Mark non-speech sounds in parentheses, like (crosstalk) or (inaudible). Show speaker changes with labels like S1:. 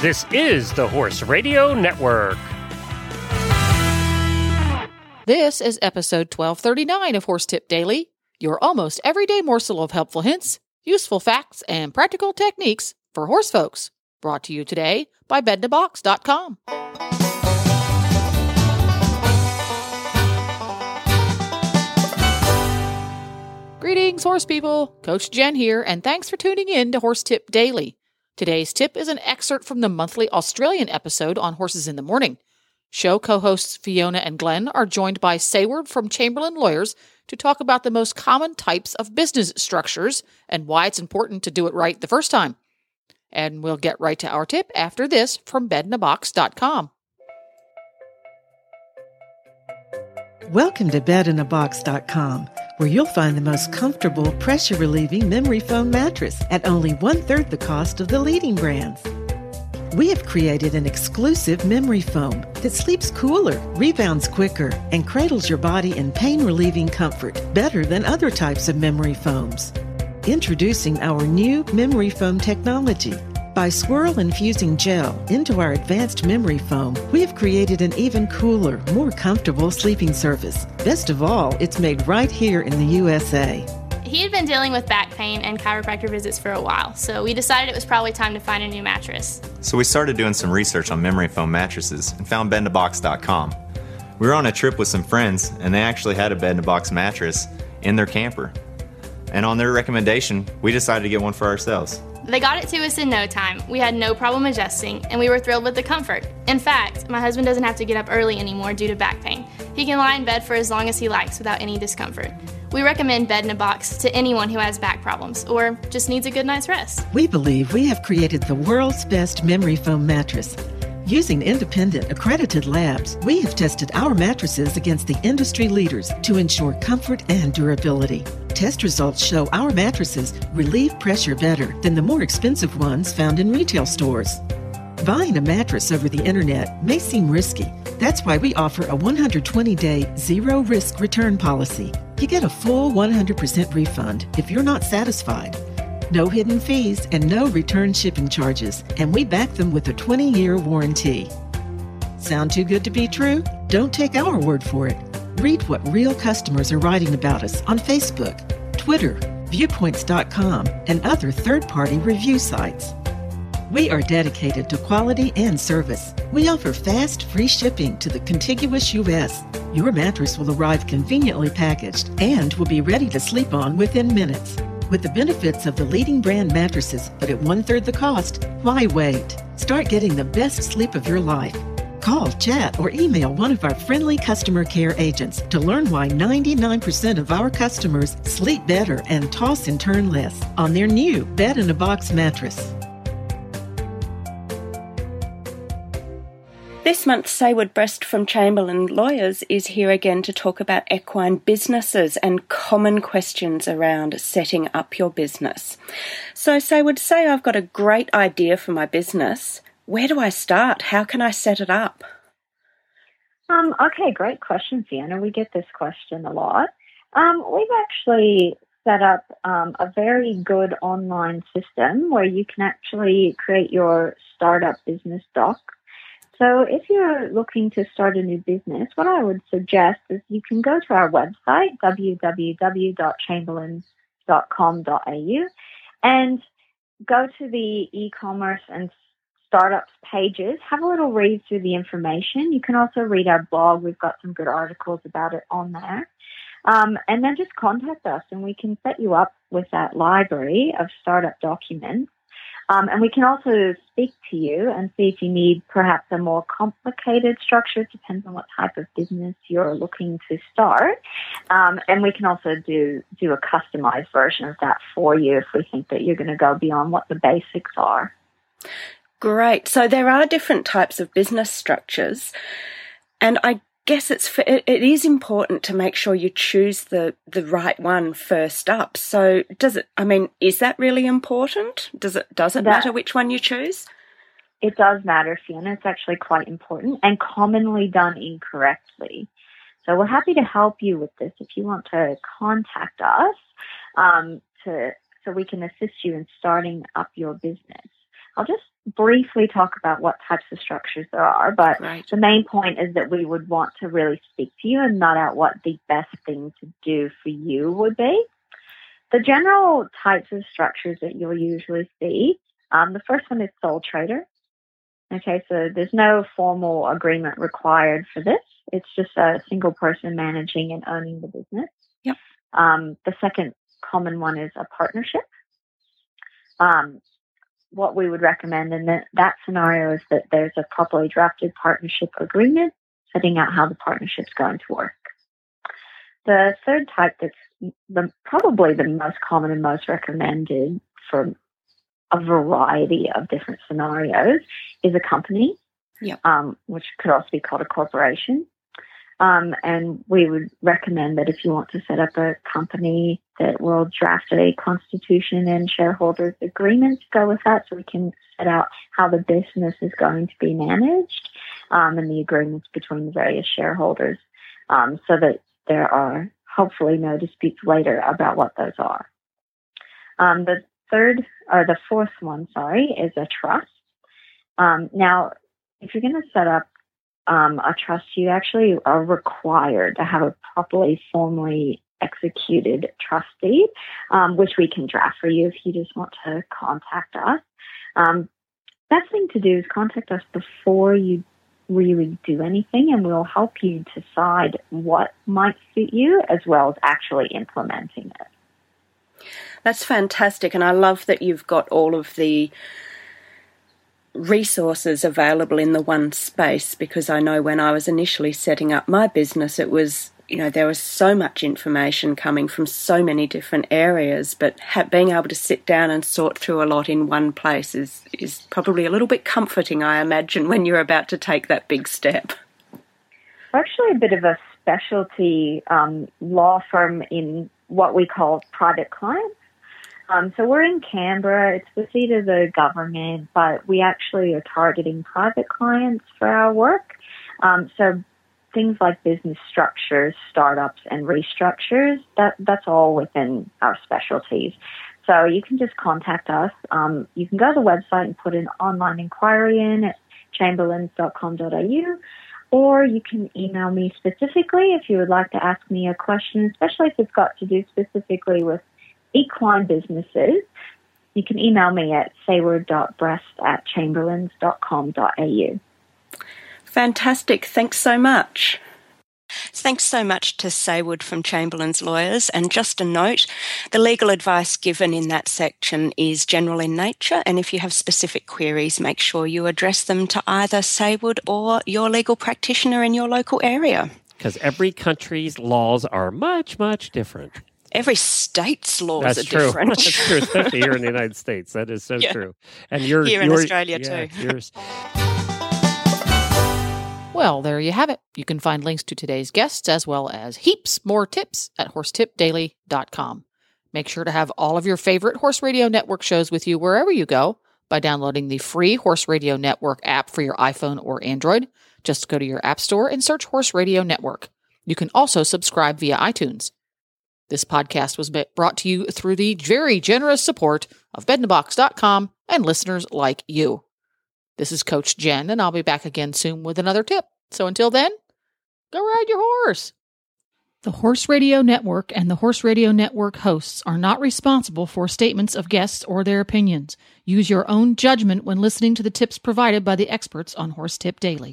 S1: This is the Horse Radio Network.
S2: This is episode 1239 of Horse Tip Daily, your almost everyday morsel of helpful hints, useful facts, and practical techniques for horse folks. Brought to you today by bedinabox.com. Greetings, horse people. Coach Jen here, and thanks for tuning in to Horse Tip Daily. Today's tip is an excerpt from the monthly Australian episode on Horses in the Morning. Show co hosts Fiona and Glenn are joined by Sayward from Chamberlain Lawyers to talk about the most common types of business structures and why it's important to do it right the first time. And we'll get right to our tip after this from bedinabox.com.
S3: Welcome to bedinabox.com, where you'll find the most comfortable, pressure relieving memory foam mattress at only one third the cost of the leading brands. We have created an exclusive memory foam that sleeps cooler, rebounds quicker, and cradles your body in pain relieving comfort better than other types of memory foams. Introducing our new memory foam technology. By swirl infusing gel into our advanced memory foam, we have created an even cooler, more comfortable sleeping surface. Best of all, it's made right here in the USA.
S4: He had been dealing with back pain and chiropractor visits for a while, so we decided it was probably time to find a new mattress.
S5: So we started doing some research on memory foam mattresses and found bedinabox.com. We were on a trip with some friends, and they actually had a bed in a box mattress in their camper. And on their recommendation, we decided to get one for ourselves.
S4: They got it to us in no time. We had no problem adjusting, and we were thrilled with the comfort. In fact, my husband doesn't have to get up early anymore due to back pain. He can lie in bed for as long as he likes without any discomfort. We recommend Bed in a Box to anyone who has back problems or just needs a good night's rest.
S3: We believe we have created the world's best memory foam mattress. Using independent accredited labs, we have tested our mattresses against the industry leaders to ensure comfort and durability. Test results show our mattresses relieve pressure better than the more expensive ones found in retail stores. Buying a mattress over the internet may seem risky. That's why we offer a 120 day zero risk return policy. You get a full 100% refund if you're not satisfied. No hidden fees and no return shipping charges, and we back them with a 20 year warranty. Sound too good to be true? Don't take our word for it. Read what real customers are writing about us on Facebook, Twitter, viewpoints.com, and other third party review sites. We are dedicated to quality and service. We offer fast, free shipping to the contiguous U.S. Your mattress will arrive conveniently packaged and will be ready to sleep on within minutes. With the benefits of the leading brand mattresses, but at one third the cost, why wait? Start getting the best sleep of your life. Call, chat, or email one of our friendly customer care agents to learn why 99% of our customers sleep better and toss and turn less on their new bed in a box mattress.
S6: This month, Sayward Breast from Chamberlain Lawyers is here again to talk about equine businesses and common questions around setting up your business. So, Sayward, say I've got a great idea for my business. Where do I start? How can I set it up?
S7: Um, okay, great question, Fiona. We get this question a lot. Um, we've actually set up um, a very good online system where you can actually create your startup business doc so if you're looking to start a new business, what I would suggest is you can go to our website, www.chamberlains.com.au, and go to the e-commerce and startups pages, have a little read through the information. You can also read our blog. We've got some good articles about it on there. Um, and then just contact us and we can set you up with that library of startup documents um, and we can also speak to you and see if you need perhaps a more complicated structure. It depends on what type of business you're looking to start. Um, and we can also do, do a customized version of that for you if we think that you're going to go beyond what the basics are.
S6: Great. So there are different types of business structures. And I guess it's it is important to make sure you choose the the right one first up. So does it? I mean, is that really important? Does it does it that, matter which one you choose?
S7: It does matter, Fiona. It's actually quite important and commonly done incorrectly. So we're happy to help you with this if you want to contact us um, to so we can assist you in starting up your business. I'll just briefly talk about what types of structures there are, but
S6: Right.
S7: the main point is that we would want to really speak to you and not out what the best thing to do for you would be. The general types of structures that you'll usually see, um, the first one is sole trader. Okay, so there's no formal agreement required for this. It's just a single person managing and owning the business.
S6: Yep.
S7: Um, the second common one is a partnership. Um, what we would recommend in that, that scenario is that there's a properly drafted partnership agreement setting out how the partnership's going to work. The third type that's the, probably the most common and most recommended for a variety of different scenarios is a company,
S6: Yep.
S7: um, which could also be called a corporation. Um, and we would recommend that if you want to set up a company that will draft a constitution and shareholders agreement go with that so we can set out how the business is going to be managed um, and the agreements between the various shareholders um, so that there are hopefully no disputes later about what those are. Um, the third or the fourth one, sorry, is a trust. Um, now, if you're going to set up um, a trust, you actually are required to have a properly formally executed trust deed, um, which we can draft for you if you just want to contact us. Um, best thing to do is contact us before you really do anything, and we'll help you decide what might suit you as well as actually implementing it.
S6: That's fantastic. And I love that you've got all of the resources available in the one space because I know when I was initially setting up my business, it was, you know, there was so much information coming from so many different areas, but ha- being able to sit down and sort through a lot in one place is, is probably a little bit comforting, I imagine, when you're about to take that big step.
S7: Actually a bit of a specialty um, law firm in what we call private clients. Um, so we're in Canberra. It's the seat of the government, but we actually are targeting private clients for our work. Um, so things like business structures, startups, and restructures, that, that's all within our specialties. So you can just contact us. Um, you can go to the website and put an online inquiry in at chamberlains.com.au or you can email me specifically if you would like to ask me a question, especially if it's got to do specifically with equine businesses. You can email me at sayward.breast at chamberlains.com.au.
S6: Fantastic. Thanks so much. Thanks so much to Sayward from Chamberlain's Lawyers. And just a note the legal advice given in that section is general in nature. And if you have specific queries, make sure you address them to either Sayward or your legal practitioner in your local area.
S1: Because every country's laws are much, much different.
S6: Every state's laws
S1: That's
S6: are
S1: true. (laughs)
S6: different.
S1: That's true, especially here in the United States. That is so (laughs)
S6: Yeah.
S1: true. And you're
S6: Here in
S1: you're-
S6: Australia,
S1: yeah,
S6: too.
S1: yours- (laughs)
S2: Well, there you have it. You can find links to today's guests as well as heaps more tips at horsetipdaily.com. Make sure to have all of your favorite Horse Radio Network shows with you wherever you go by downloading the free Horse Radio Network app for your iPhone or Android. Just go to your App Store and search Horse Radio Network. You can also subscribe via iTunes. This podcast was brought to you through the very generous support of bedinabox.com and listeners like you. This is Coach Jen, and I'll be back again soon with another tip. So until then, go ride your horse. The Horse Radio Network and the Horse Radio Network hosts are not responsible for statements of guests or their opinions. Use your own judgment when listening to the tips provided by the experts on Horse Tip Daily.